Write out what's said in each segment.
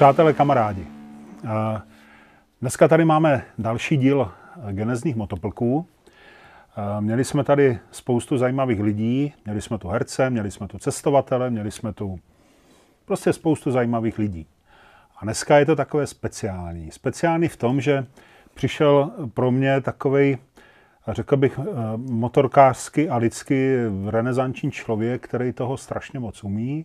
Přátelé, kamarádi, dneska tady máme další díl genezních motoplků. Měli jsme tady spoustu zajímavých lidí, měli jsme tu herce, měli jsme tu cestovatele, měli jsme tu prostě spoustu zajímavých lidí. A dneska je to takové speciální. Speciální v tom, že přišel pro mě takový, řekl bych, eh, motorkářsky a lidsky renesanční člověk, který toho strašně moc umí,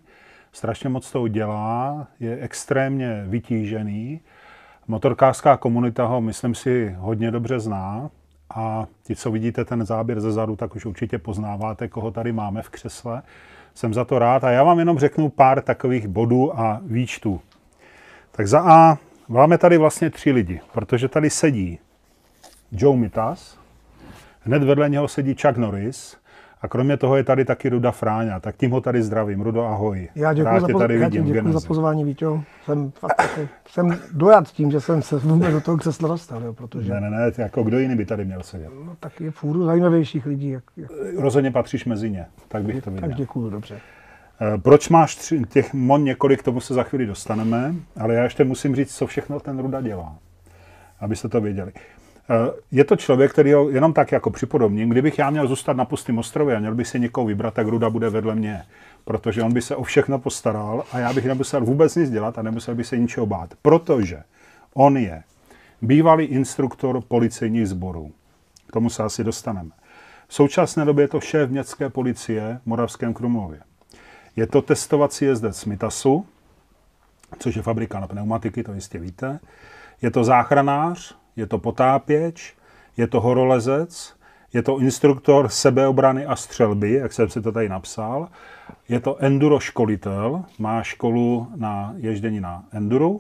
strašně moc toho dělá, je extrémně vytížený. Motorkářská komunita ho, myslím si, hodně dobře zná. A ti, co vidíte ten záběr ze zadu, tak už určitě poznáváte, koho tady máme v křesle. Jsem za to rád a já vám jenom řeknu pár takových bodů a výčtů. Tak za A máme tady vlastně tři lidi, protože tady sedí Joe Mitas, hned vedle něho sedí Chuck Norris, a kromě toho je tady taky Ruda Fráňa, tak tím ho tady zdravím. Rudo, ahoj. Já děkuji, za, poz... tady já vidím, děkuji za pozvání, Víťo. Jsem, fakt, jako, jsem dojat tím, že jsem se vůbec do toho křesla dostal, jo, protože... Ne, ne, ne, jako kdo jiný by tady měl sedět? No, tak je fůru zajímavějších lidí. Jak, jak... Rozhodně patříš mezi ně, tak bych to viděl. Tak děkuji, dobře. Eh, proč máš tři, těch mon několik, tomu se za chvíli dostaneme, ale já ještě musím říct, co všechno ten Ruda dělá, abyste to věděli. Eh, je to člověk, který ho jenom tak jako připodobním. Kdybych já měl zůstat na pustém ostrově a měl bych si někoho vybrat, tak Ruda bude vedle mě. Protože on by se o všechno postaral a já bych nemusel vůbec nic dělat a nemusel by se ničeho bát. Protože on je bývalý instruktor policejních sborů. K tomu se asi dostaneme. V současné době je to šéf městské policie v Moravském Krumlově. Je to testovací jezdec Mitasu, což je fabrika na pneumatiky, to jistě víte. Je to záchranář, je to potápěč, je to horolezec, je to instruktor sebeobrany a střelby, jak jsem si to tady napsal. Je to enduro školitel, má školu na ježdění na enduro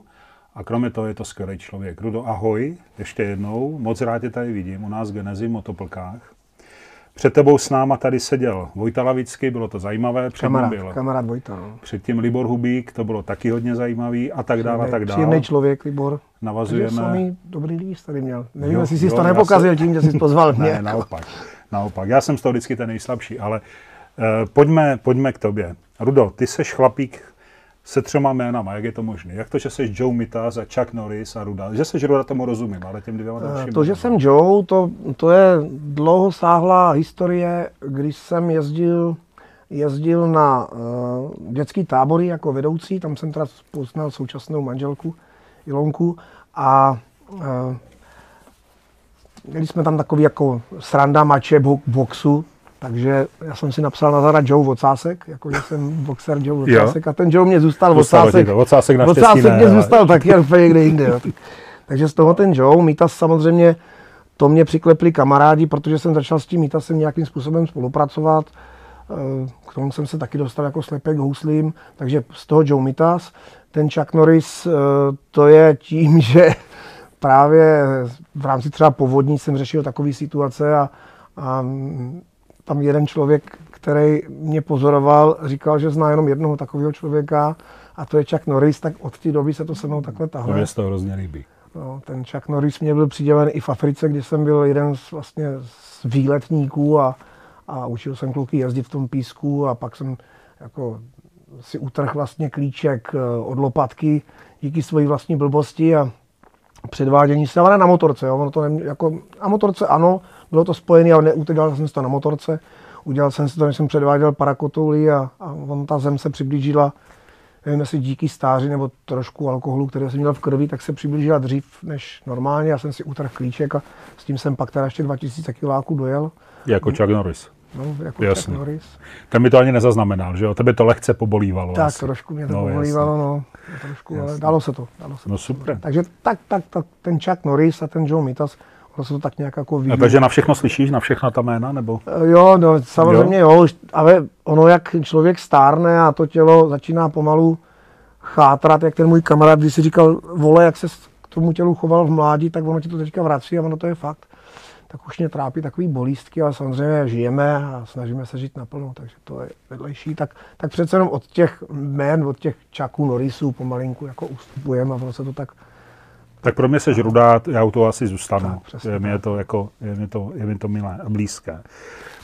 a kromě toho je to skvělý člověk. Rudo, ahoj, ještě jednou, moc rád tě tady vidím u nás v Genezi motoplkách. Před tebou s náma tady seděl Vojta Lavický, bylo to zajímavé. Před kamarád, byl, kamarád Vojta. No. Předtím Libor Hubík, to bylo taky hodně zajímavý a tak dále a tak dále. Příjemný člověk, Libor. Navazujeme. Takže samý dobrý líst tady měl. Nevím, jo, jestli jsi to nepokazil se... tím, že jsi pozval mě. ne, naopak, naopak. Já jsem z toho vždycky ten nejslabší, ale uh, pojďme, pojďme k tobě. Rudo, ty seš chlapík se třema jménama, jak je to možné? Jak to, že jsi Joe Mitaz a Chuck Norris a Ruda? Že jsi Ruda, tomu rozumím, ale těm dvěma eh, dalším... To, že jsem Joe, to, to je dlouhosáhlá historie, když jsem jezdil, jezdil na uh, dětský tábory jako vedoucí, tam jsem teda poznal současnou manželku Ilonku a uh, měli jsme tam takový jako sranda mače boxu, takže já jsem si napsal na zada Joe Vocásek, jakože jsem boxer Joe Vocásek a ten Joe mě zůstal Vocásek. Vocásek, Vocásek mě zůstal taky úplně někde jinde. Jo. Takže z toho ten Joe, Mítas samozřejmě, to mě přiklepli kamarádi, protože jsem začal s tím Mítasem nějakým způsobem spolupracovat. Eh, k tomu jsem se taky dostal jako slepek houslím, takže z toho Joe Mitas. Ten Chuck Norris, eh, to je tím, že právě v rámci třeba povodní jsem řešil takové situace a, a tam jeden člověk, který mě pozoroval, říkal, že zná jenom jednoho takového člověka a to je Chuck Norris, tak od té doby se to se mnou takhle tahlo. To je to hrozně líbí. No, ten Chuck Norris mě byl přidělen i v Africe, kde jsem byl jeden z, vlastně z výletníků a, a učil jsem kluky jezdit v tom písku a pak jsem jako si utrhl vlastně klíček eh, od lopatky díky své vlastní blbosti a předvádění se, ale na motorce. Jo. Ono to ne, jako, a motorce ano, bylo to spojené, ale neudělal jsem to na motorce. Udělal jsem si to, než jsem předváděl parakotouli a, a on, ta zem se přiblížila, nevím, jestli díky stáři nebo trošku alkoholu, který jsem měl v krvi, tak se přiblížila dřív než normálně. Já jsem si utrhl klíček a s tím jsem pak teda ještě 2000 kiláků dojel. Jako Chuck Norris. No, jako Jasně. Chuck Norris. Ten mi to ani nezaznamenal, že jo? Tebe to lehce pobolívalo. Tak, asi. trošku mě to no, pobolívalo, no. Trošku, ale dalo se to. Dalo se no to. super. Takže tak, tak, tak, ten Chuck Norris a ten Joe Mitas, ono se to tak nějak jako A takže na všechno slyšíš, na všechna ta jména, nebo? Eh, jo, no samozřejmě jo. jo, ale ono jak člověk stárne a to tělo začíná pomalu chátrat, jak ten můj kamarád, když si říkal, vole, jak se k tomu tělu choval v mládí, tak ono ti to teďka vrací a ono to je fakt tak už mě trápí takový bolístky, ale samozřejmě žijeme a snažíme se žít naplno, takže to je vedlejší. Tak, tak přece jenom od těch jmén, od těch čaků, norisů pomalinku jako ustupujeme a ono se to tak tak pro mě se rudá, já u toho asi zůstanu. Tak, je, mi to jako, je, mi to, je mi to milé a blízké.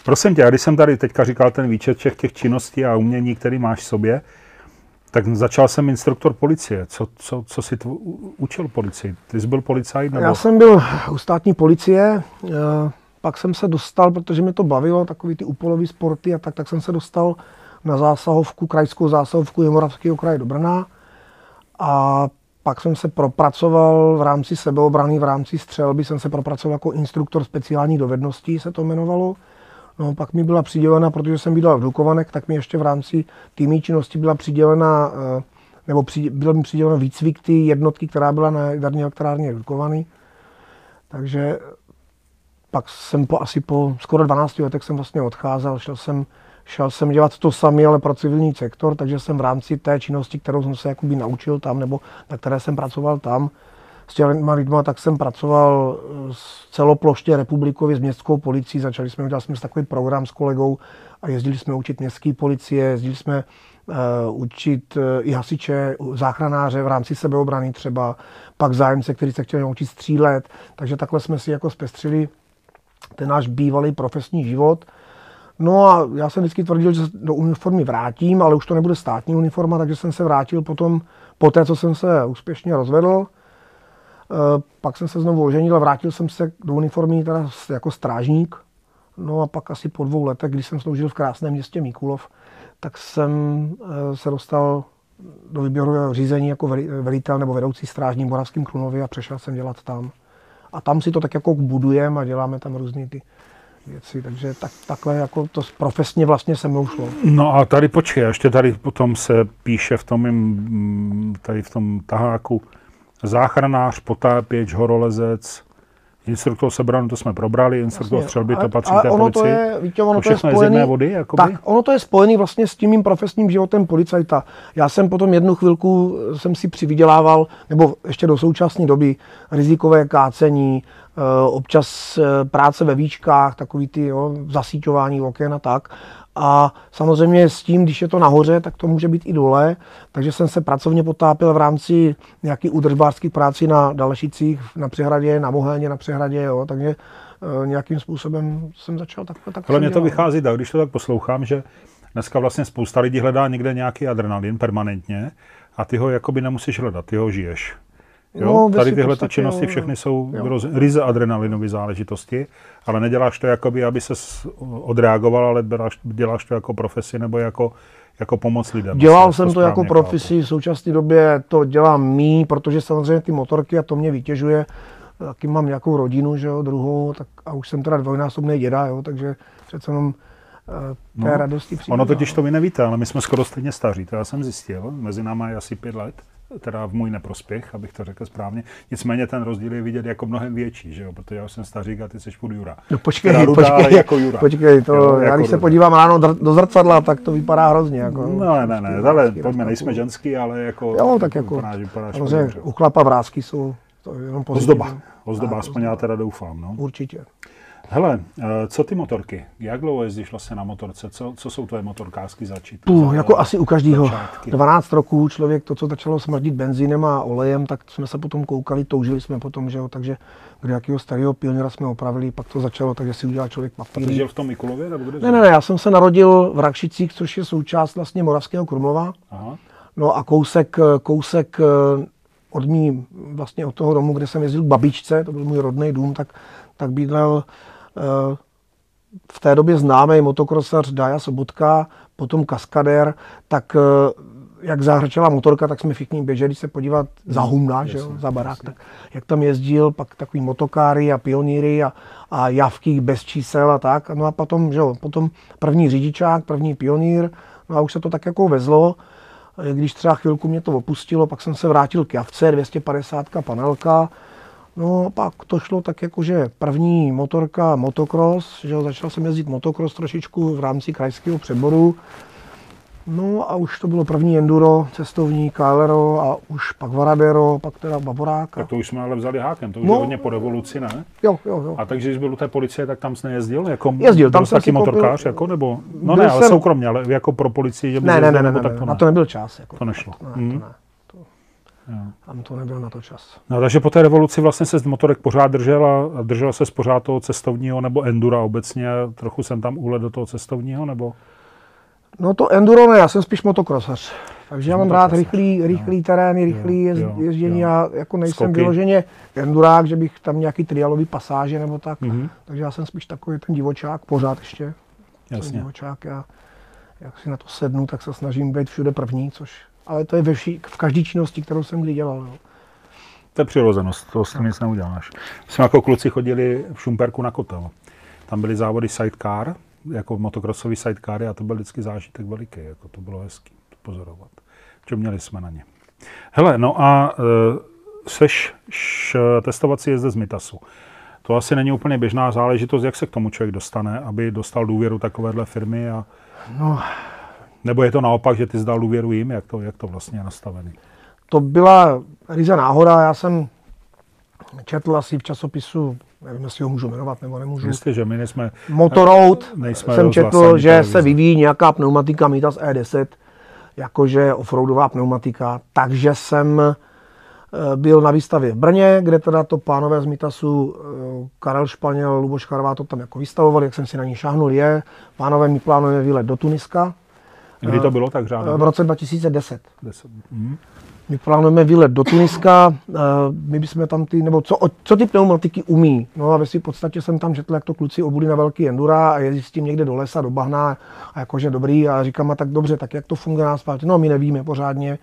Prosím tě, když jsem tady teďka říkal ten výčet všech těch činností a umění, který máš v sobě, Tak začal jsem instruktor policie. Co, co, co jsi tvo, učil policii? Ty jsi byl policajt? Nebo? Já jsem byl u státní policie, eh, pak jsem se dostal, protože mě to bavilo, takový ty úpolový sporty a tak, tak jsem se dostal na zásahovku, krajskou zásahovku Jemoravského kraje do Brna. A pak jsem se propracoval v rámci sebeobrany, v rámci střelby, jsem se propracoval jako instruktor speciálních dovedností, se to jmenovalo. No, pak mi byla přidělena, protože jsem bydlel v Dukovanek, tak mi ještě v rámci týmní činnosti byla přidělena, eh, nebo při, bylo mi přiděleno výcvik ty jednotky, která byla na jaderní elektrárně Dukovany. Takže pak jsem po asi po skoro 12 letech jsem vlastně odcházel, šel jsem, šel jsem dělat to samé, ale pro civilní sektor, takže jsem v rámci té činnosti, kterou jsem se jakoby naučil tam, nebo na které jsem pracoval tam, s těma lidma, tak jsem pracoval s celoploště republikově s městskou policií. Začali jsme, udělali jsme takový program s kolegou a jezdili jsme učit městské policie, jezdili jsme uh, učit uh, i hasiče, záchranáře v rámci sebeobrany třeba, pak zájemce, kteří se chtěli naučit střílet. Takže takhle jsme si jako zpestřili ten náš bývalý profesní život. No a já jsem vždycky tvrdil, že se do uniformy vrátím, ale už to nebude státní uniforma, takže jsem se vrátil potom, po té, co jsem se úspěšně rozvedl. Eh, pak jsem se znovu oženil a vrátil jsem se do uniformy teda jako strážník. No a pak asi po dvou letech, když jsem sloužil v krásném městě Mikulov, tak jsem eh, se dostal do výběrového řízení jako velitel nebo vedoucí strážní Moravským Krunově a přešel jsem dělat tam. A tam si to tak jako budujeme a děláme tam různé ty věci, takže tak, takhle jako to profesně vlastně se mnou šlo. No a tady počkej, ještě tady potom se píše v tom, tady v tom taháku, záchranář, potápěč, horolezec, Instruktor sebranu to jsme probrali, instruktor střelby to patří té ono policii. To je, víte, ono to, to je spojený, je vody, jakoby? Tak, ono to je spojený vlastně s tím mým profesním životem policajta. Já jsem potom jednu chvilku jsem si přivydělával, nebo ještě do současné doby, rizikové kácení, eh, občas eh, práce ve výčkách, takový ty jo, zasíťování oken a tak. A samozřejmě s tím, když je to nahoře, tak to může být i dole. Takže jsem se pracovně potápil v rámci nějaký údržbářský práci na Dalešicích, na přehradě, na Mohelně, na přehradě. Jo. Takže e, nějakým způsobem jsem začal takhle. Tak Ale mě to vychází tak, když to tak poslouchám, že dneska vlastně spousta lidí hledá někde nějaký adrenalin permanentně a ty ho jakoby nemusíš hledat, ty ho žiješ. Jo? No, Tady tyhle ty činnosti všechny jsou roz, ryze adrenalinové záležitosti, ale neděláš to jakoby, aby se odreagoval, ale děláš, děláš to jako profesi nebo jako, jako pomoc lidem. Dělal jsem to, to jako profesi, v současné době to dělám mý, protože samozřejmě ty motorky a to mě vytěžuje. Taky mám nějakou rodinu, že jo, druhou, tak a už jsem teda dvojnásobný děda, jo, takže přece jenom eh, té no, radosti přijde. Ono totiž to vy nevíte, ale my jsme skoro stejně staří, to já jsem zjistil, mezi náma je asi pět let teda v můj neprospěch, abych to řekl správně. Nicméně ten rozdíl je vidět jako mnohem větší, že jo? protože já jsem stařík a ty jsi půl Jura. No počkej, teda ruda, počkej, jako Jura. počkej, to, jo, já jako když se podívám ráno do zrcadla, tak to vypadá hrozně. Jako, no ne, ne, ne, ale pojďme, nejsme ženský, ale jako... Jo, tak jako, vypadáš, vypadáš u chlapa vrázky jsou to jenom pozitivní. Ozdoba, ozdoba, aspoň já teda doufám. No. Určitě. Hele, eh, co ty motorky? Jak dlouho jezdíš vlastně na motorce? Co, co jsou tvoje motorkářské začít? Puh, jako asi u každého. 12 roků člověk, to, co začalo smrdit benzínem a olejem, tak jsme se potom koukali, toužili jsme potom, že jo, takže kde jakého starého pionýra jsme opravili, pak to začalo, takže si udělal člověk papíry. Ty žil v tom Mikulově? Nebo kde ne, ne, ne, já jsem se narodil v Rakšicích, což je součást vlastně Moravského Krumlova. Aha. No a kousek, kousek eh, od mý, vlastně od toho domu, kde jsem jezdil k babičce, to byl můj rodný dům, tak, tak bydlel v té době známý motokrosař Daja Sobotka, potom kaskadér, tak eh, jak zahrčela motorka, tak jsme všichni běželi se podívat za humna, že jo, za barák, tak jak tam jezdil, pak takový motokáry a pionýry a, a javky bez čísel a tak. No a potom, že jo, potom první řidičák, první pionýr, no a už se to tak jako vezlo. Když třeba chvilku mě to opustilo, pak jsem se vrátil k javce, 250 panelka, No a pak to šlo tak jako, že první motorka motocross, že začal jsem jezdit motocross trošičku v rámci krajského přeboru. No a už to bylo první enduro, cestovní, Kalero a už pak Varadero, pak teda Bavorák. Tak to už jsme ale vzali hákem, to už no, je hodně po revoluci, ne? Jo, jo, jo. A takže když byl u té policie, tak tam jsi nejezdil? Jako, Jezdil, tam jsem taky motorkář, jako, nebo? No ne, ale jsem... soukromně, ale jako pro policii, že by ne, ne, ne, ne, ne, tak to ne. Na to nebyl čas. Jako, to nešlo. Ne, hmm. to ne. Tam to nebyl na to čas. No, takže po té revoluci vlastně se z motorek pořád držel a držel se pořád toho cestovního nebo endura obecně. Trochu jsem tam úle do toho cestovního, nebo? No to enduro ne, já jsem spíš motokrosař. Takže já mám rád rychlý, rychlý jo. terény, rychlý jezd. Jo. Já jako nejsem Skoky. vyloženě endurák, že bych tam nějaký trialový pasáže nebo tak. Mm-hmm. Takže já jsem spíš takový ten divočák, pořád ještě. Jasně. Ten divočák, já, jak si na to sednu, tak se snažím být všude první, což, ale to je ve vší, v každé činnosti, kterou jsem kdy dělal. Jo. To je přirozenost, to s tím nic neuděláš. Jsme jako kluci chodili v Šumperku na kotel. Tam byly závody sidecar, jako motokrosový sidecar a to byl vždycky zážitek veliký, jako to bylo hezký pozorovat. Čo měli jsme na ně. Hele, no a e, seš š, testovací jezdec z Mitasu. To asi není úplně běžná záležitost, jak se k tomu člověk dostane, aby dostal důvěru takovéhle firmy a... No. Nebo je to naopak, že ty zdal důvěru jim, jak to, jak to vlastně je nastavený? To byla ryze náhoda, já jsem četl asi v časopisu, nevím, jestli ho můžu jmenovat nebo nemůžu. Jistě, že my nejsme... Motoroad, jsem četl, že televize. se vyvíjí nějaká pneumatika Mitas E10, jakože offroadová pneumatika, takže jsem eh, byl na výstavě v Brně, kde teda to pánové z Mitasu, eh, Karel Španěl, Luboš Karvá to tam jako vystavovali, jak jsem si na ní šáhnul, je. Pánové mi plánujeme výlet do Tuniska. Kdy to bylo tak řádně? V roce 2010. 10. Mm. My plánujeme výlet do Tuniska, eh, my bychom tam ty, nebo co, co ty pneumatiky umí. No a ve v podstatě jsem tam četl, jak to kluci obudí na velký endura a jezdí s tím někde do lesa, do bahna a jakože dobrý a říkám, a tak dobře, tak jak to funguje na asfaltě? No my nevíme pořádně.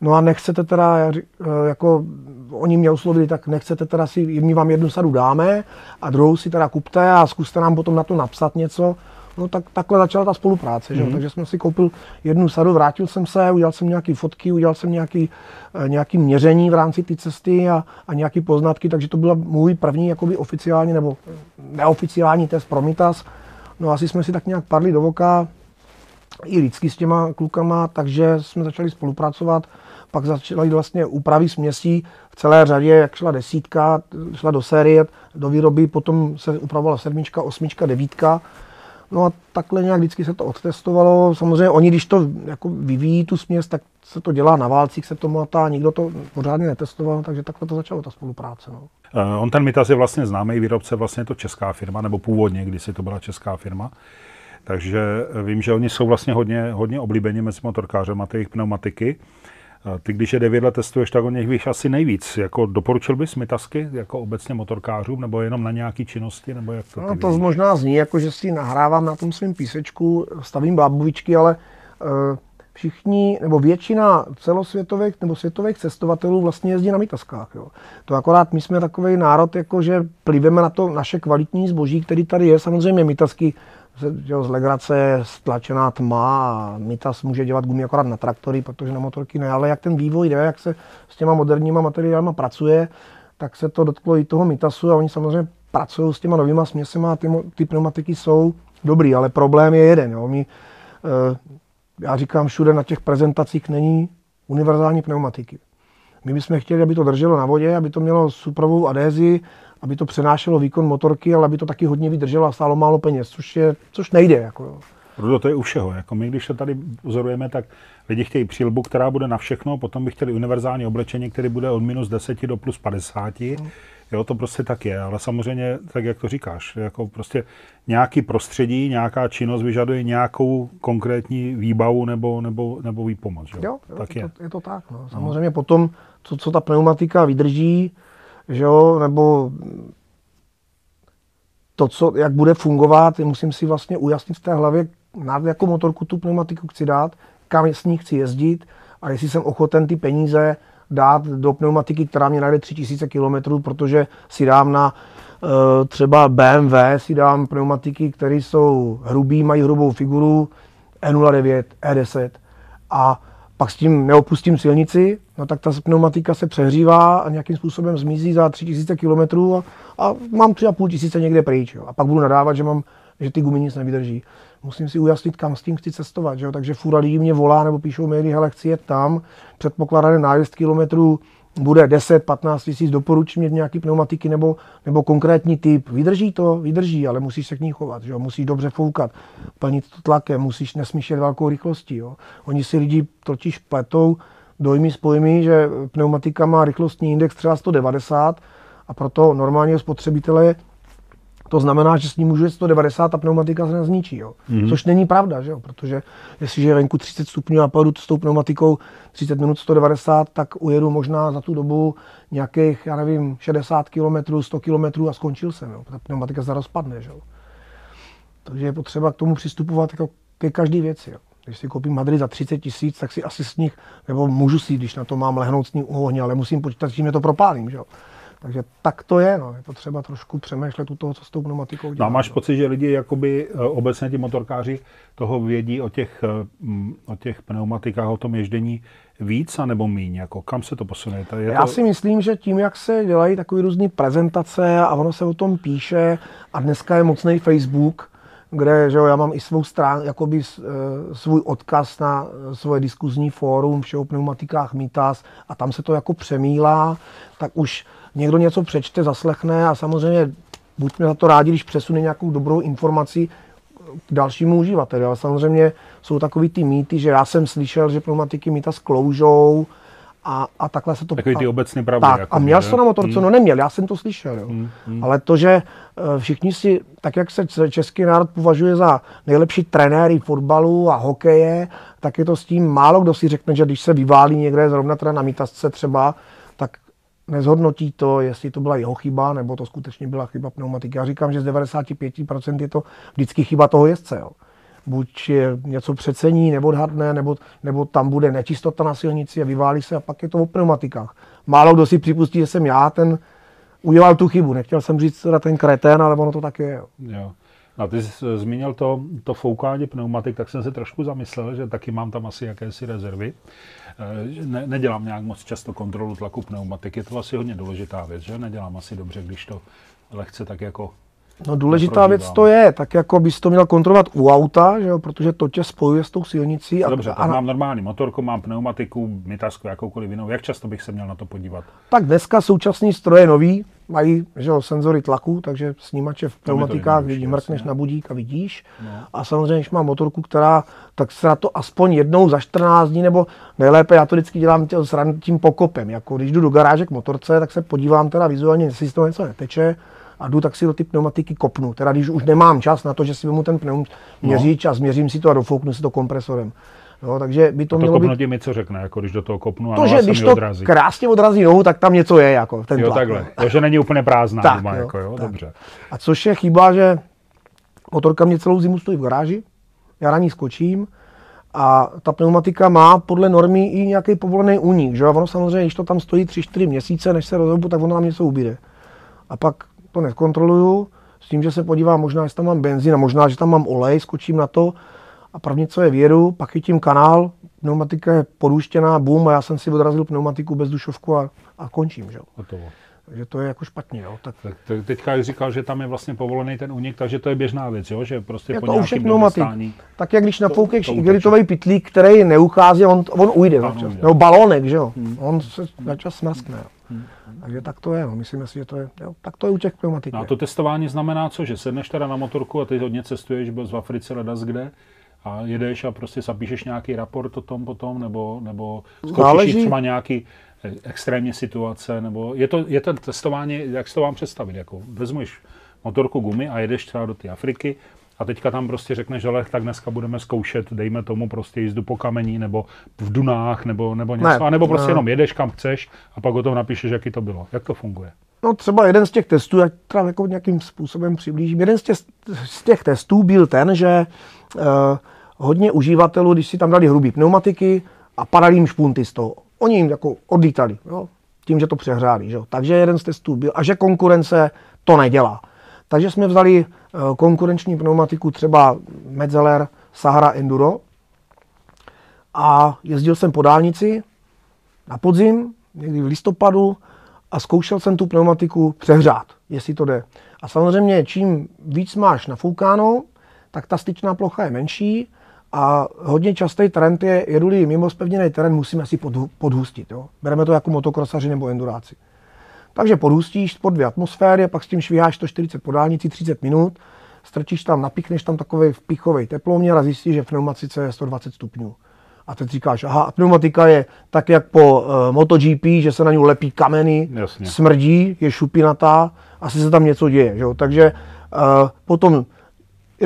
No a nechcete teda, eh, jako oni mě oslovili, tak nechcete teda si, my vám jednu sadu dáme a druhou si teda kupte a zkuste nám potom na to napsat něco. No tak takhle začala ta spolupráce, mm-hmm. takže jsem si koupil jednu sadu, vrátil jsem se, udělal jsem nějaké fotky, udělal jsem nějaký, eh, nějaký měření v rámci té cesty a, a nějaké poznatky, takže to byl můj první jakoby oficiální nebo neoficiální test Promitas. No asi jsme si tak nějak padli do voka, i lidsky s těma klukama, takže jsme začali spolupracovat. Pak začaly vlastně úpravy směsí v celé řadě, jak šla desítka, šla do série, do výroby, potom se upravovala sedmička, osmička, devítka No a takhle nějak vždycky se to odtestovalo. Samozřejmě oni, když to jako vyvíjí tu směs, tak se to dělá na válcích, se to motá, nikdo to pořádně netestoval, takže takhle to začalo ta spolupráce. No. Uh, on ten Mitas je vlastně známý výrobce, vlastně je to česká firma, nebo původně, když si to byla česká firma. Takže vím, že oni jsou vlastně hodně, hodně oblíbeni mezi motorkářem a ty jejich pneumatiky. Ty, když je 9 let testuješ, tak o nich víš asi nejvíc. Jako doporučil bys Mitasky jako obecně motorkářům, nebo jenom na nějaké činnosti, nebo jak to No to možná zní, jako že si nahrávám na tom svém písečku, stavím bábovičky, ale uh, všichni, nebo většina celosvětových nebo světových cestovatelů vlastně jezdí na Mitaskách. Jo. To akorát my jsme takový národ, jako že pliveme na to naše kvalitní zboží, který tady je. Samozřejmě Mitasky že z legrace stlačená tma a Mitas může dělat gumy akorát na traktory, protože na motorky ne, ale jak ten vývoj jde, jak se s těma moderníma materiály pracuje, tak se to dotklo i toho Mitasu a oni samozřejmě pracují s těma novýma směsema a ty, ty pneumatiky jsou dobrý, ale problém je jeden. Jo. My, eh, já říkám, všude na těch prezentacích není univerzální pneumatiky. My bychom chtěli, aby to drželo na vodě, aby to mělo suprovou adézi, aby to přenášelo výkon motorky, ale aby to taky hodně vydrželo a stálo málo peněz, což, je, což nejde. Jako, jo. Rudo, to je u všeho. Jako my, když to tady pozorujeme, tak lidi chtějí přilbu, která bude na všechno, potom by chtěli univerzální oblečení, které bude od minus 10 do plus 50. Hmm. Jo, to prostě tak je, ale samozřejmě, tak jak to říkáš, jako prostě nějaký prostředí, nějaká činnost vyžaduje nějakou konkrétní výbavu nebo, nebo, nebo výpomoc. Jo, jo, tak je. To, je to tak. No. Samozřejmě no. potom, co, co ta pneumatika vydrží, že jo, nebo to, co, jak bude fungovat, musím si vlastně ujasnit v té hlavě, na jakou motorku tu pneumatiku chci dát, kam s ní chci jezdit a jestli jsem ochoten ty peníze dát do pneumatiky, která mě najde 3000 km, protože si dám na uh, třeba BMW, si dám pneumatiky, které jsou hrubý, mají hrubou figuru, E09, E10 a pak s tím neopustím silnici, no tak ta pneumatika se přehřívá a nějakým způsobem zmizí za 3000 km a, a mám 3,5 tisíce někde pryč. Jo. A pak budu nadávat, že, mám, že ty gumy nic nevydrží. Musím si ujasnit, kam s tím chci cestovat. Že jo. Takže fura lidí mě volá nebo píšou maily, hele, chci jet tam, předpokládaný nájezd kilometrů bude 10-15 tisíc, doporučí mě nějaký pneumatiky nebo, nebo konkrétní typ. Vydrží to? Vydrží, ale musíš se k ní chovat, že jo? musíš dobře foukat, plnit to tlakem, musíš nesmíš jet velkou rychlostí. Jo? Oni si lidi totiž pletou dojmy s pojmy, že pneumatika má rychlostní index třeba 190 a proto normálního spotřebitele to znamená, že s ní můžu jet 190 a pneumatika se nezničí. Jo? Mm. Což není pravda, že jo? protože jestliže je venku 30 stupňů a pojedu s tou pneumatikou 30 minut 190, tak ujedu možná za tu dobu nějakých, já nevím, 60 km, 100 km a skončil jsem. Jo? Ta pneumatika se rozpadne. Že jo? Takže je potřeba k tomu přistupovat jako ke každé věci. Jo? Když si koupím Madrid za 30 tisíc, tak si asi s nich, nebo můžu si, když na to mám lehnout s ní u ohně, ale musím počítat, že mě to propálím. Že jo? Takže tak to je, no. je potřeba trošku přemýšlet u toho, co s tou pneumatikou dělat. No a máš no. pocit, že lidi, jakoby eh, obecně ti motorkáři, toho vědí o těch, eh, o těch pneumatikách, o tom ježdění víc, anebo míň? Jako, kam se to posune? Je Já to... si myslím, že tím, jak se dělají takové různé prezentace a ono se o tom píše a dneska je mocný Facebook, kde že jo, já mám i svou strán, jakoby eh, svůj odkaz na svoje diskuzní fórum všeho pneumatikách Mitas a tam se to jako přemílá, tak už někdo něco přečte, zaslechne a samozřejmě buďme za to rádi, když přesune nějakou dobrou informaci k dalšímu uživateli. Ale samozřejmě jsou takový ty mýty, že já jsem slyšel, že pneumatiky mýta skloužou a, a takhle se to... Takový ty obecné pravdy. Tak, jako, a měl jsem na motorce, Hmm. no neměl, já jsem to slyšel. Jo. Hmm, hmm. Ale to, že eh, všichni si, tak jak se český národ považuje za nejlepší trenéry fotbalu a hokeje, tak je to s tím málo kdo si řekne, že když se vyválí někde zrovna teda na mítasce třeba, nezhodnotí to, jestli to byla jeho chyba, nebo to skutečně byla chyba pneumatiky. Já říkám, že z 95% je to vždycky chyba toho jezdce. Jo. Buď je něco přecení, nebo odhadne, nebo, nebo tam bude nečistota na silnici a vyválí se a pak je to o pneumatikách. Málo kdo si připustí, že jsem já ten udělal tu chybu. Nechtěl jsem říct teda ten kretén, ale ono to tak je. Jo. Jo. A ty jsi zmínil to, to foukání pneumatik, tak jsem se trošku zamyslel, že taky mám tam asi jakési rezervy. Eh, Ne, nedělám nějak moc často kontrolu tlaku pneumatik, je to asi hodně důležitá věc, že nedělám asi dobře, když to lehce tak jako No důležitá věc to je, tak jako bys to měl kontrolovat u auta, že jo, protože to tě spojuje s tou silnicí. A, Dobře, tak a, mám normální motorku, mám pneumatiku, mytasku, jakoukoliv jinou. Jak často bych se měl na to podívat? tak dneska současný stroje nový, mají že jo, senzory tlaku, takže snímače v pneumatikách vidí, mrkneš jasně. na budík a vidíš. No. A samozřejmě, když mám motorku, která, tak se na to aspoň jednou za 14 dní, nebo nejlépe, já to vždycky dělám tím pokopem. Jako když jdu do garáže k motorce, tak se podívám teda vizuálně, jestli z toho něco neteče a jdu tak si do ty pneumatiky kopnu. Teda když už nemám čas na to, že si vezmu ten pneum měřič a změřím si to a dofouknu si to kompresorem. No, takže by to To, to mělo být kopnutí mi co řekne, jako když do toho kopnu a to, že když to odrazí. krásně odrazí nohu, tak tam něco je, jako ten Jo, tlak. takhle. no. Jo, že není úplně prázdná Tak, doma, jo, jako jo, tak. dobře. A což je chyba, že motorka mě celou zimu stojí v garáži, já na ní skočím a ta pneumatika má podle normy i nějaký povolený únik. Že? A ono samozřejmě, když to tam stojí 3-4 měsíce, než se rozhobu, tak ono nám něco ubyde. A pak to nekontroluju, s tím, že se podívám možná, jestli tam mám benzín a možná, že tam mám olej, skočím na to a první, co je vědu, pak chytím kanál, pneumatika je podúštěná, bum, a já jsem si odrazil pneumatiku bez dušovku a, a končím. Že? Hotovo. Takže to je jako špatně. Jo? Tak Tak, tak teďka jsi říkal, že tam je vlastně povolený ten únik, takže to je běžná věc, jo? že prostě Je po to nějakém pneumatik. Tak jak když nafoukneš igelitový pitlík, který neuchází, on, on ujde. Ano, ujde. Nebo balónek, že jo. On se načas smrskne. Jo. Takže tak to je, no. myslíme si, že to je, jo. tak to je u těch pneumatik. No a to testování znamená co? Že sedneš teda na motorku a ty hodně cestuješ, byl v Africe, ledas kde, a jedeš a prostě zapíšeš nějaký raport o tom potom, nebo, nebo skočíš Záleží. třeba nějaký eh, extrémní situace, nebo je to, je to testování, jak si to vám představit, jako vezmeš motorku gumy a jedeš třeba do té Afriky a teďka tam prostě řekneš, ale tak dneska budeme zkoušet, dejme tomu prostě jízdu po kamení, nebo v dunách, nebo, nebo něco, Ne, a nebo prostě ne. jenom jedeš kam chceš a pak o tom napíšeš, jaký to bylo. Jak to funguje? No třeba jeden z těch testů, jak teda jako nějakým způsobem přiblížím, jeden z těch, z těch testů byl ten, že eh, hodně uživatelů, když si tam dali hrubý pneumatiky a padaly jim špunty z toho, oni jim jako odlítali, jo, tím, že to přehřáli. Že? Takže jeden z testů byl, a že konkurence to nedělá. Takže jsme vzali eh, konkurenční pneumatiku třeba Metzeler Sahara Enduro a jezdil jsem po dálnici na podzim, někdy v listopadu, a zkoušel jsem tu pneumatiku přehřát, jestli to jde. A samozřejmě, čím víc máš nafoukáno, tak ta styčná plocha je menší a hodně častý trend je, jedu-li mimo spevněný terén, musíme si podhu- podhustit. Jo? Bereme to jako motokrosaři nebo enduráci. Takže podhustíš pod dvě atmosféry a pak s tím šviháš 140 po dálnici 30 minut, strčíš tam, napíchneš tam takový vpichový teploměr a zjistíš, že v pneumatice je 120 stupňů. A teď říkáš, aha, a pneumatika je tak, jak po uh, MotoGP, že se na ní lepí kameny, Jasně. smrdí, je šupinatá, asi se tam něco děje. Že? jo? Takže potom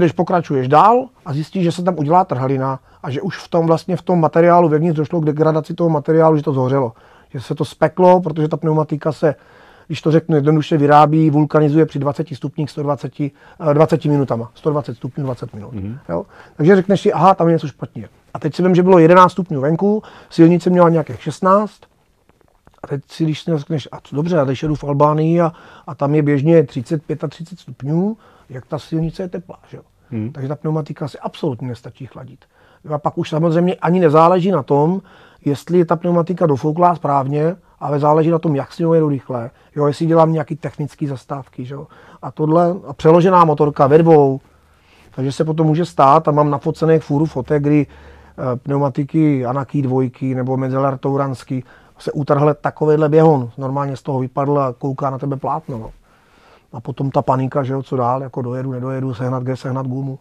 jdeš, pokračuješ dál a zjistíš, že se tam udělá trhalina a že už v tom vlastně v tom materiálu vevnitř došlo k degradaci toho materiálu, že to zhořelo. Že se to speklo, protože ta pneumatika se, když to řeknu jednoduše, vyrábí, vulkanizuje při 20 stupních 120, 20 eh, minutama. 120 stupňů 20 minut. Mm-hmm. Jo? Takže řekneš si, aha, tam je něco špatně. A teď si vím, že bylo 11 stupňů venku, silnice měla nějakých 16, a teď si, když si řekneš, a co dobře, a teď jedu v Albánii a, a tam je běžně 35 a 30 stupňů, jak ta silnice je teplá. Že? Hmm. Takže ta pneumatika si absolutně nestačí chladit. A pak už samozřejmě ani nezáleží na tom, jestli je ta pneumatika dofouklá správně, ale záleží na tom, jak si ho jedu rychle, jo, jestli dělám nějaký technické zastávky. Že? A tohle, a přeložená motorka ve dvou, takže se potom může stát, a mám nafocených fůru fotek, kdy e, pneumatiky Anaký dvojky nebo Medzelar Touranský se utrhle takovýhle běhon. Normálně z toho vypadl a kouká na tebe plátno. No. A potom ta panika, že jo, co dál, jako dojedu, nedojedu, sehnat kde, sehnat gumu.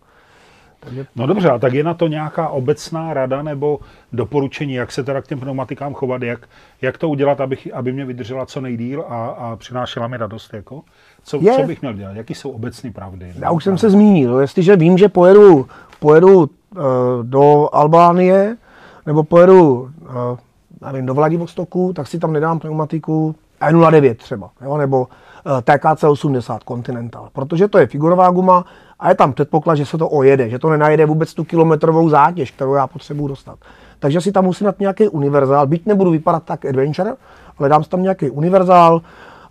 Takže... No dobře, a tak je na to nějaká obecná rada nebo doporučení, jak se teda k těm pneumatikám chovat, jak, jak to udělat, aby, aby mě vydržela co nejdíl a, a přinášela mi radost? Jako? Co, je. co bych měl dělat? Jaký jsou obecné pravdy? Já už jsem se zmínil, jestliže vím, že pojedu, pojedu uh, do Albánie nebo pojedu uh, nevím, do Vladivostoku, tak si tam nedám pneumatiku E09 třeba, jo, nebo Eh, TKC80 Continental, protože to je figurová guma a je tam předpoklad, že se to ojede, že to nenajede vůbec tu kilometrovou zátěž, kterou já potřebuji dostat. Takže si tam musím dát nějaký univerzál, byť nebudu vypadat tak adventure, ale dám si tam nějaký univerzál,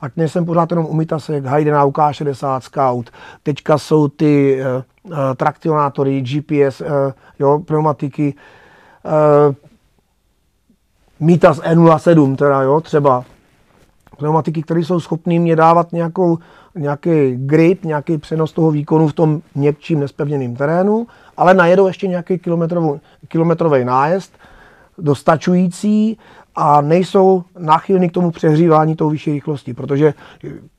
ať nejsem pořád jenom umytasek, Hayden UK60 Scout, teďka jsou ty uh, uh, trakcionátory, GPS, uh, jo, pneumatiky, uh, Mitas E07 teda, jo, třeba, pneumatiky, které jsou schopné mě dávat nějakou, nějaký grip, nějaký přenos toho výkonu v tom měkčím nespevněném terénu, ale najedou ještě nějaký kilometrový nájezd, dostačující a nejsou náchylní k tomu přehřívání tou vyšší rychlosti, protože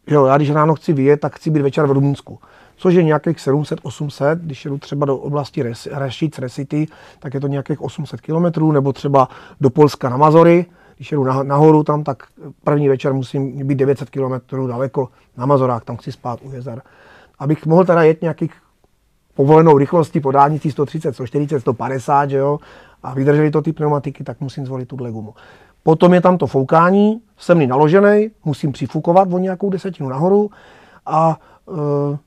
jo, já když ráno chci vyjet, tak chci být večer v Rumunsku. Což je nějakých 700-800, když jedu třeba do oblasti Rešic, Resity, tak je to nějakých 800 km, nebo třeba do Polska na Mazory, když jedu nahoru tam, tak první večer musím být 900 km daleko na Mazorách, tam chci spát u jezer. Abych mohl teda jet nějakých povolenou rychlostí po dálnici 130, 140, 150, že jo, a vydrželi to ty pneumatiky, tak musím zvolit tuhle gumu. Potom je tam to foukání, jsem naložený, musím přifukovat o nějakou desetinu nahoru a e,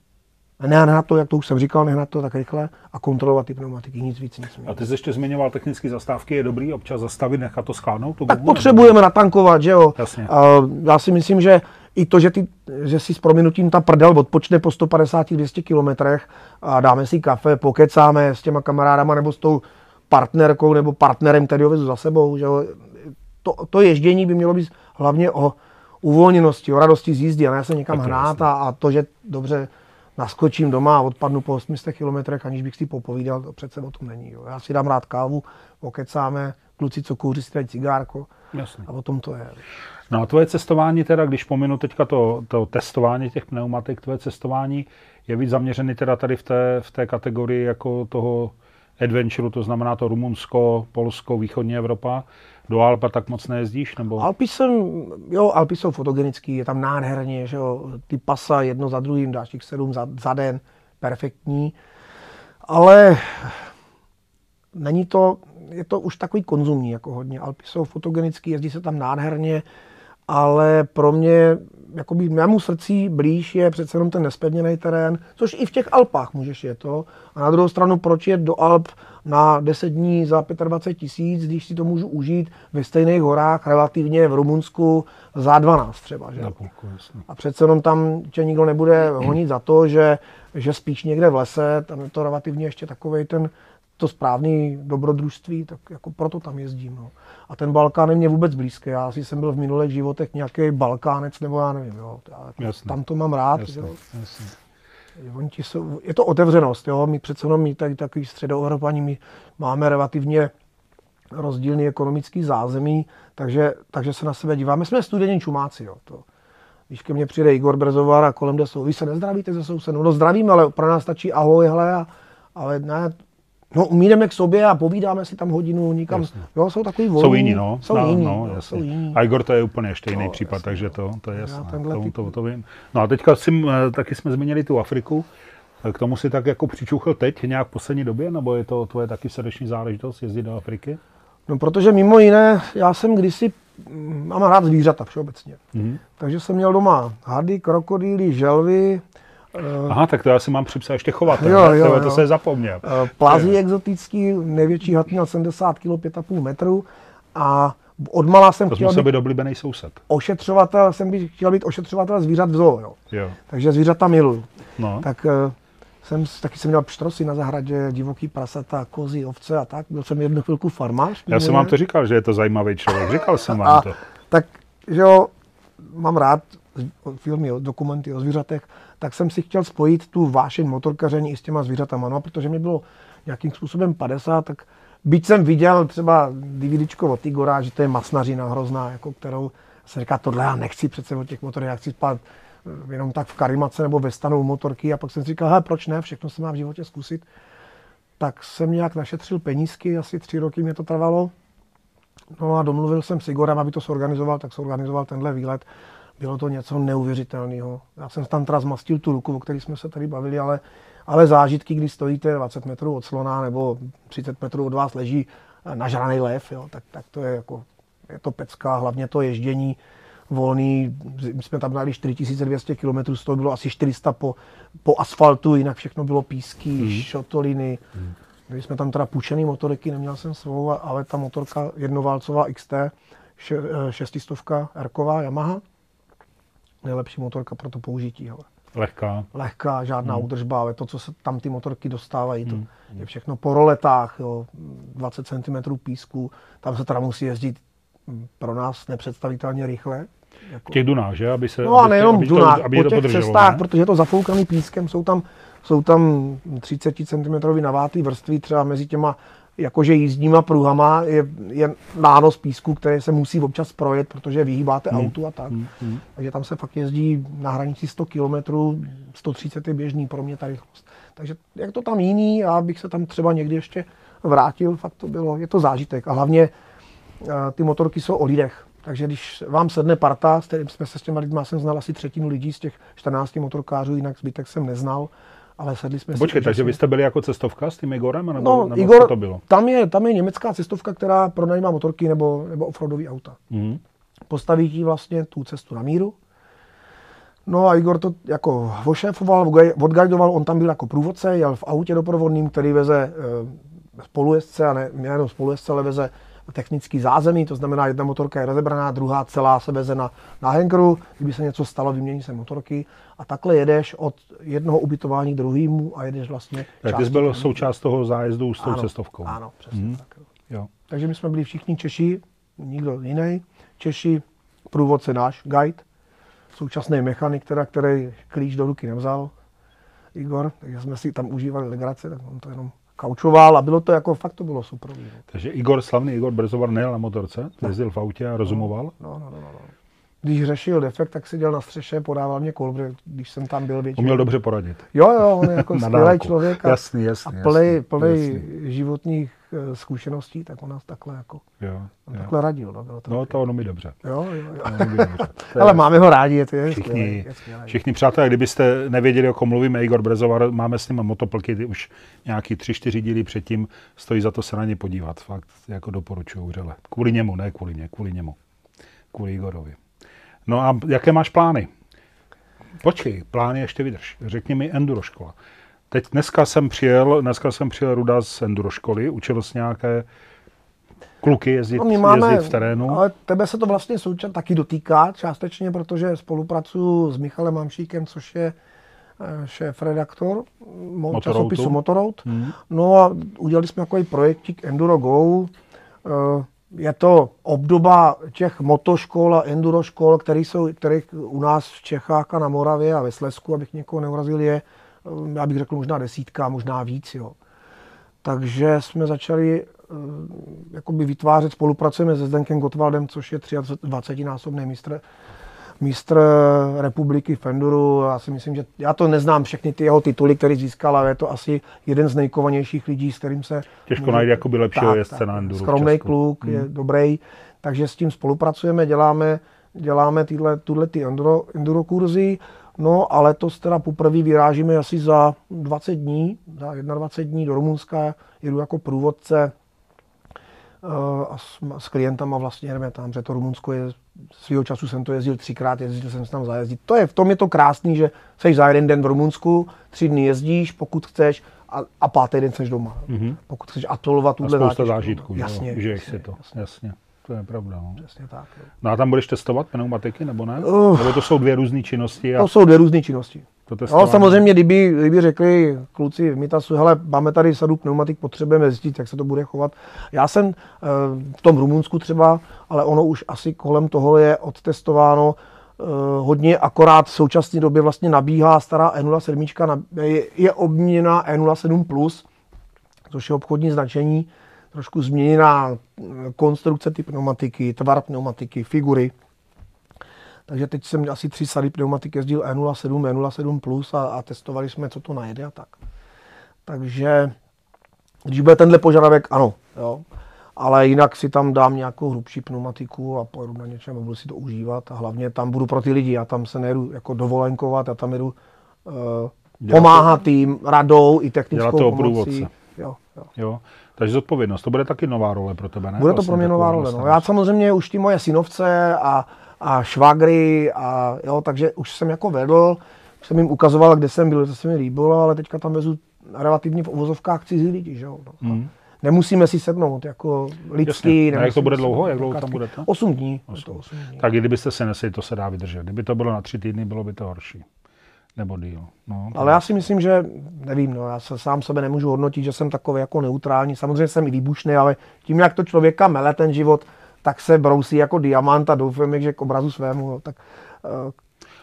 nehnat to, jak to už jsem říkal, nehnat to tak rychle a kontrolovat ty pneumatiky, nic víc nic. A ty jsi ještě zmiňoval technické zastávky, je dobrý občas zastavit, nechat to schválnout? To tak potřebujeme natankovat, že jo. Jasně. A já si myslím, že i to, že, ty, že si s prominutím ta prdel odpočne po 150-200 kilometrech a dáme si kafe, pokecáme s těma kamarádama nebo s tou partnerkou nebo partnerem, který ho vezu za sebou, že jo. To, to ježdění by mělo být hlavně o uvolněnosti, o radosti z jízdy a ne se někam hrát a, a to, že dobře naskočím doma a odpadnu po 800 kilometrech, aniž bych si popovídal, to přece o tom není. Jo. Já si dám rád kávu, okecáme, kluci, co kouří, si dají cigárko Jasně. a o tom to je. No a tvoje cestování teda, když pominu teďka to, to testování těch pneumatik, tvoje cestování je víc zaměřený teda tady v té, v té kategorii jako toho adventure, to znamená to Rumunsko, Polsko, východní Evropa, do Alpa tak moc nejezdíš? Nebo? Alpy jsem, jo, Alpy jsou fotogenický, je tam nádherně, že jo, ty pasa jedno za druhým, dáš těch sedm za, za den, perfektní. Ale není to, je to už takový konzumní jako hodně. Alpy jsou fotogenický, jezdí se tam nádherně, ale pro mě, jakoby mému srdci blíž je přece jenom ten nespevněný terén, což i v těch Alpách můžeš je to. A na druhou stranu, proč je do Alp na 10 dní za 25 tisíc, když si to můžu užít ve stejných horách, relativně v Rumunsku za 12 třeba. Že? Půlku, a přece jenom tam tě nikdo nebude honit za to, že, že spíš někde v lese, tam je to relativně ještě takový ten to správný dobrodružství, tak jako proto tam jezdím. No. A ten Balkán je mě vůbec blízký. Já si jsem byl v minulých životech nějaký Balkánec, nebo já nevím. Jo. Já, tam to mám rád. Jasně, jo. Jasně. Oni jsou, je to otevřenost, jo? my přece jenom my tady takový středoevropaní, my máme relativně rozdílný ekonomický zázemí, takže, takže se na sebe díváme. Jsme studenní čumáci, jo? To, když ke mně přijde Igor Brezovar a kolem jde jsou, vy se nezdravíte ze sousedů, no zdravím, ale pro nás stačí ahoj, hele, a, ale ne, No, umídeme k sobě a povídáme si tam hodinu nikam. Jasně. Jo, jsou takový volní. Jsou jiní, no. Jsou no, jiní, no, jasně. jsou jiní. A Igor to je úplně ještě jiný No, případ, jasně, takže to, to je jasné. To, typ- to, to, vím. No a teďka si, eh, taky jsme zmínili tu Afriku. Eh, K tomu si tak jako přičuchl teď nějak v poslední době, nebo je to tvoje taky srdeční záležitost jezdit do Afriky? No, protože mimo jiné, já jsem kdysi, mm, mám rád zvířata všeobecně. Mhm. Takže jsem měl doma hady, krokodýly, želvy, Aha, tak to já si mám připsat ještě chovatel. Jo, ne? jo, To- jo. se zapomněl. eh, plazí exotický, největší had měl 70 kg, 5,5 metru a odmala jsem To chtěl být být oblíbený soused. ošetřovatel, jsem by chtěl být ošetřovatel zvířat v zoo, jo. Jo. Takže zvířata miluju. No. Tak eh, jsem, taky jsem měl pštrosy na zahradě, divoký prasata, kozy, ovce a tak. Byl jsem jednu chvilku farmář. Já jsem vám to říkal, že je to zajímavý člověk. Říkal jsem vám A to. tak, že jo, mám rád filmy, dokumenty o zvířatech, tak jsem si chtěl spojit tu vášeň motorkaření i s těma zvířatama. No a protože mi bylo nějakým způsobem 50, tak byť jsem viděl třeba DVDčko od Igora, že to je masnařina hrozná, jako kterou se říká, tohle já nechci přece od těch motorů, já chci spát eh, jenom tak v karimace nebo ve stanu motorky a pak jsem si říkal, proč ne, všechno se má v životě zkusit. Tak jsem nějak našetřil penízky, asi tři roky mě to trvalo. No a domluvil jsem s Igorem, aby to zorganizoval, tak zorganizoval tenhle výlet. Bylo to něco neuvěřitelného. Já jsem tam teda zmastil tu ruku, o které jsme se tady bavili, ale, ale zážitky, kdy stojíte 20 metrů od slona nebo 30 metrů od vás leží nažraný lev, jo, tak, tak to je jako, je to pecka, hlavně to ježdění volný, my jsme tam dali 4200 km, z toho bylo asi 400 po, po asfaltu, jinak všechno bylo písky, mm. šotoliny. Mm. Měli jsme tam teda půjčený motoriky, neměl jsem svou, ale ta motorka jednoválcová XT, še, eh, šestistovka Rková Yamaha, nejlepší motorka pro to použití. Hele. Lehká. Lehká, žádná Hmm. mm. údržba, ale to, co se tam ty motorky dostávají, to je všechno po roletách, jo, 20 cm písku, tam se teda musí jezdit mm, pro nás nepředstavitelně rychle. Jako, V těch dunách, že? Aby se, No a nejenom aby Dunách, aby po to těch podrželo, cestách, ne? protože je to zafoukaný pískem, jsou tam, jsou tam 30 cm navátý vrstvy, třeba mezi těma jakože jízdníma pruhama je, je nános písku, který se musí občas projet, protože vyhýbáte Hmm. autu a tak. Takže tam se fakt jezdí na hranici 100 km, 130 je běžný pro mě ta rychlost. Takže jak to tam jiný, já bych se tam třeba někdy ještě vrátil, fakt to bylo, je to zážitek. A hlavně eh, ty motorky jsou o lidech. Takže když vám sedne parta, s kterým jsme se s těma lidma, jsem znal asi třetinu lidí z těch 14 motorkářů, jinak zbytek jsem neznal, ale sedli jsme si Počkej, takže úžasně. vy jste byli jako cestovka s tím Igorem? Nebo, No, nebo Igor, to bylo? Tam, je, tam je německá cestovka, která pronajímá motorky nebo, nebo offroadové auta. Mhm. Postaví ti vlastně tu cestu na míru. No a Igor to jako ošéfoval, odguidoval, on tam byl jako průvodce, jel v autě doprovodným, který veze e, spolujezdce, a ne, nejenom spolujezdce, ale veze technický zázemí, to znamená jedna motorka je rozebraná, druhá celá se veze na, na hankeru, kdyby se něco stalo, vymění se motorky a takhle jedeš od jednoho ubytování k druhému a jedeš vlastně Tak ty jsi byl součást toho zájezdu s tou ano, cestovkou. Ano, přesně Mhm. tak. Jo. Takže my jsme byli všichni Češi, nikdo jiný. Češi, průvodce náš, guide, současný mechanik, teda, který klíč do ruky nevzal, Igor, takže jsme si tam užívali legrace, tak on to jenom kaučoval a bylo to jako, fakt to bylo super. No, Takže Igor, slavný Igor Brzovar nejel na motorce, jezdil v autě a rozumoval. no, no, no, no. Když řešil defekt, tak seděl na střeše, podával mě kol, když jsem tam byl většinou. Uměl dobře poradit. Jo, jo, on je jako skvělý člověk a, Jasný, jasný, a plný, jasný, plný jasný. životních zkušeností, tak on nás takhle jako, Jo, on jo. takhle radil. No, bylo to No to ono mi dobře. Jo, jo, jo. To ono mi dobře. To je Ale máme ho rádi, je to je Všichni, je skvělý. všichni přátelé, kdybyste nevěděli, o kom mluvíme, Igor Brezovar, máme s ním motoplky, ty už nějaký tři, čtyři díly předtím, stojí za to se na ně podívat. Fakt jako doporučuju vřele. Kvůli němu, ne kvůli mě, kvůli němu. Kvůli Igorovi. No a jaké máš plány? Počkej, plány ještě vydrž. Řekni mi enduro škola. Teď dneska jsem přijel, dneska jsem přijel Ruda z enduro školy, učil jsi nějaké kluky jezdit, No, my máme, jezdit v terénu. ale tebe se to vlastně současně taky dotýká částečně, protože spolupracuju s Michalem Mamšíkem, což je eh, šéf-redaktor mo- Motoroutu. časopisu Motorout. Hmm. No a udělali jsme takový projektík Enduro Go. Eh, Je to obdoba těch motoškol a enduro škol, které jsou, kterých u nás v Čechách a na Moravě a ve Slesku, abych někoho neurazil, je, já bych řekl možná desítka, možná víc. Jo. Takže jsme začali eh, jakoby vytvářet, spolupracujeme se Zdenkem Gottwaldem, což je 23-násobný mistr mistr republiky v Enduru. Já si myslím, že já to neznám všechny ty jeho tituly, které získal, ale je to asi jeden z nejkovanějších lidí, s kterým se... Těžko najít jakoby lepšího jezdce na Enduru. Skromný kluk, hmm. je dobrý, takže s tím spolupracujeme, děláme, děláme tyhle, tuhle ty enduro, enduro kurzy. No a letos teda poprvé vyrážíme asi za 20 dní, za 21 dní do Rumunska, jedu jako průvodce eh, a s, s klientama vlastně jdeme tam, že to Rumunsko je, svého času jsem to jezdil třikrát, jezdil jsem se tam zajezdit. To je, v tom je to krásný, že jsi za jeden den v Rumunsku, tři dny jezdíš, pokud chceš, a, a pátý den jsi doma. Mm-hmm. Pokud chceš absolvovat tuhle zážitků. zážitků. Jasně. Že jasně, to, jasně. jasně. To je pravda. No. Přesně tak. Jo. No a tam budeš testovat pneumatiky, nebo ne? Uh, nebo to jsou dvě různé činnosti? A... To jsou dvě různé činnosti. To no, samozřejmě, kdyby, kdyby řekli kluci v Mitasu, hele, máme tady sadu pneumatik, potřebujeme zjistit, jak se to bude chovat. Já jsem eh, v tom Rumunsku třeba, ale ono už asi kolem toho je odtestováno eh, hodně, akorát v současné době vlastně nabíhá stará E07, je, je obměněná E07+, což je obchodní značení, trošku změněná eh, konstrukce ty pneumatiky, tvar pneumatiky, figury. Takže teď jsem asi tři sady pneumatik jezdil E07, E07+, Plus a, a testovali jsme, co to najede a tak. Takže když bude tenhle požadavek, ano. Jo. Ale jinak si tam dám nějakou hrubší pneumatiku a pojedu na něčem a budu si to užívat. A hlavně tam budu pro ty lidi. Já tam se nejedu jako dovolenkovat, já tam jedu uh, pomáhat tým radou i technickou pomocí. Jo, jo. jo. Takže zodpovědnost, to bude taky nová role pro tebe, ne? Bude to vlastně pro mě nová role. No. Já samozřejmě už ty moje synovce a, a švagry, a, jo, takže už jsem jako vedl, už jsem jim ukazoval, kde jsem byl, to se mi líbilo, ale teďka tam vezu relativně v uvozovkách cizí lidi. Že jo, no. mm. Nemusíme si sednout jako lidský. A jak to bude dlouho? Jak dlouho tam budete? 8 dní. 8. 8 dní. Tak kdybyste se nesli, to se dá vydržet. Kdyby to bylo na tři týdny, bylo by to horší nebo díl. No, Ale já si myslím, že, nevím, no, já se sám sebe nemůžu hodnotit, že jsem takový jako neutrální. Samozřejmě jsem i výbušný, ale tím, jak to člověka mele ten život, tak se brousí jako diamant a doufám, že k obrazu svému. No, tak,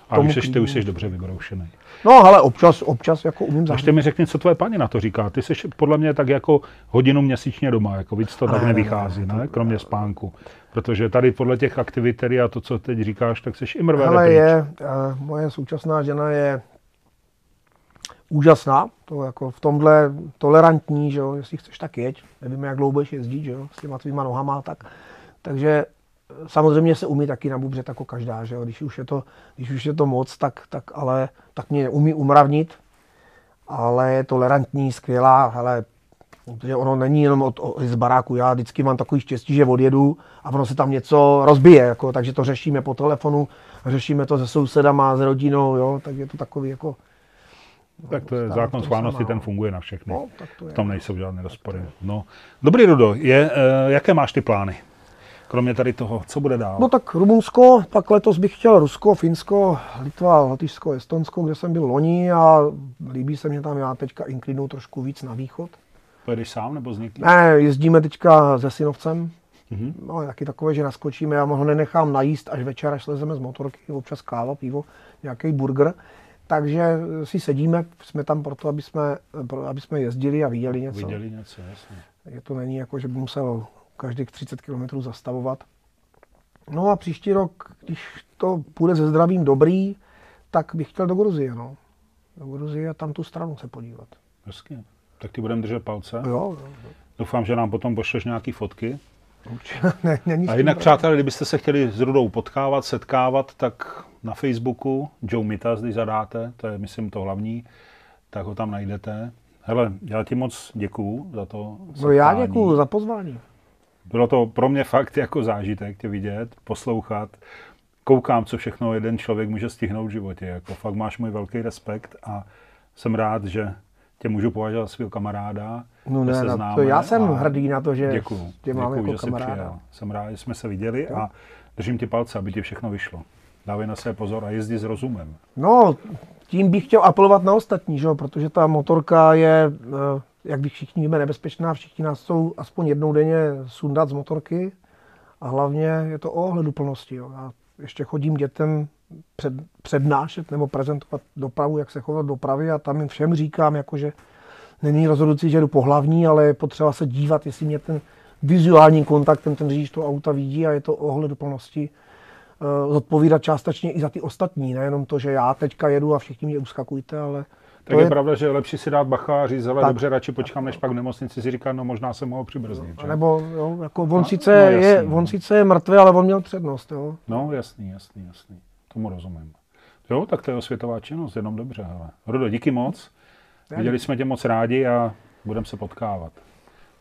a víš, že ty už jsi dobře vybroušený. No, ale občas, občas jako umím zahrát. Ještě mi řekni, co tvoje paní na to říká. Ty jsi podle mě tak jako hodinu měsíčně doma, jako víc to tak ne, nevychází, ne, ne, ne, kromě spánku. Protože tady podle těch aktivit a to, co teď říkáš, tak jsi imrvé. Ale je, uh, moje současná žena je úžasná, to jako v tomhle tolerantní, že jo, jestli chceš, tak jeď. Nevíme, jak dlouho budeš jezdit, že jo, s těma tvýma nohama, tak. Takže samozřejmě se umí taky nabubřet jako každá, že jo? Když už je to, když už je to moc, tak, tak, ale, tak mě umí umravnit, ale je tolerantní, skvělá, hele, protože ono není jenom od, od, z baráku. Já vždycky mám takový štěstí, že odjedu a ono se tam něco rozbije, jako, takže to řešíme po telefonu, řešíme to se sousedama, s rodinou, jo, tak je to takový jako... Tak to je zákon schválnosti, ten funguje na všechny. No, tak to je. V tom nejsou žádné rozpory. No. Dobrý, Rudo, je, uh, jaké máš ty plány? Kromě tady toho, co bude dál? No tak Rumunsko, pak letos bych chtěl Rusko, Finsko, Litva, Latyšsko, Estonsko, kde jsem byl loni a líbí se mě tam, já teďka inklinu trošku víc na východ. Pojedeš sám nebo s někým? Ne, jezdíme teďka se synovcem. Mm-hmm. No, taky takové, že naskočíme, já ho nenechám najíst až večer, až slezeme z motorky, občas káva, pivo, nějaký burger. Takže si sedíme, jsme tam proto, aby jsme, aby jsme jezdili a viděli něco. Viděli něco, jasně. Je to není jako, že by musel každých 30 km zastavovat. No a příští rok, když to půjde se zdravím dobrý, tak bych chtěl do Gruzie, no. Do Gruzie a tam tu stranu se podívat. Hezky. Tak ty budeme držet palce. Jo, jo, jo. Doufám, že nám potom pošleš nějaké fotky. Určitě, ne, není A jinak, přátelé, kdybyste se chtěli s Rudou potkávat, setkávat, tak na Facebooku Joe Mitas, když zadáte, to je, myslím, to hlavní, tak ho tam najdete. Hele, já ti moc děkuju za to setkání. No já děkuju za pozvání. Bylo to pro mě fakt jako zážitek tě vidět, poslouchat. Koukám, co všechno jeden člověk může stihnout v životě. Jako fakt máš můj velký respekt a jsem rád, že tě můžu považovat svého kamaráda. No ne, se známe to já jsem hrdý na to, že děkuju, tě mám děkuju, jako že kamaráda. Jsem rád, že jsme se viděli a držím ti palce, aby ti všechno vyšlo. Dávej na sebe pozor a jezdí s rozumem. No, tím bych chtěl apelovat na ostatní, že? protože ta motorka je, eh, jak bych všichni víme, nebezpečná. Všichni nás chcou aspoň jednou denně sundat z motorky a hlavně je to o ohleduplnosti. Jo. Já ještě chodím dětem před, přednášet nebo prezentovat dopravu, jak se chovat dopravy a tam jim všem říkám, jako, že není rozhodující, že jdu po hlavní, ale je potřeba se dívat, jestli mě ten vizuální kontakt, ten, ten řidič toho auta vidí a je to ohleduplnosti zodpovídat částečně i za ty ostatní, nejenom to, že já teďka jedu a všichni mě uskakujte, ale tak je, je pravda, že je lepší si dát bacha a říct, ale tak, dobře, radši počkám, než pak v nemocnici si říká, no možná se mohl přibrzdit. Že? Nebo jo, jako on, no, sice no, jasný, je, no. on sice je mrtvý, ale on měl přednost. Jo. No jasný, jasný, jasný. Tomu rozumím. Jo, tak to je osvětová činnost, jenom dobře. Hele. Rudo, díky moc. Viděli jsme tě moc rádi a budeme se potkávat.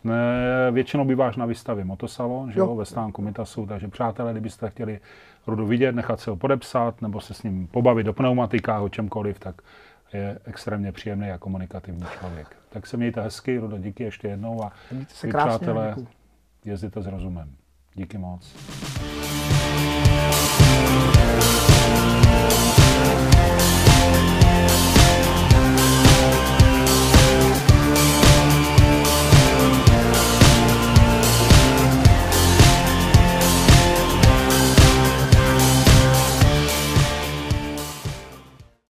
Ne, většinou býváš na výstavě Motosalon, že jo, jo ve stánku Mitasu, takže přátelé, kdybyste chtěli Rudu vidět, nechat se ho podepsat, nebo se s ním pobavit do pneumatikách, o čemkoliv, tak je extrémně příjemný a komunikativní člověk. Tak se mějte hezky, Rudo, díky ještě jednou a se krásně, přátelé, jezděte s rozumem. Díky moc.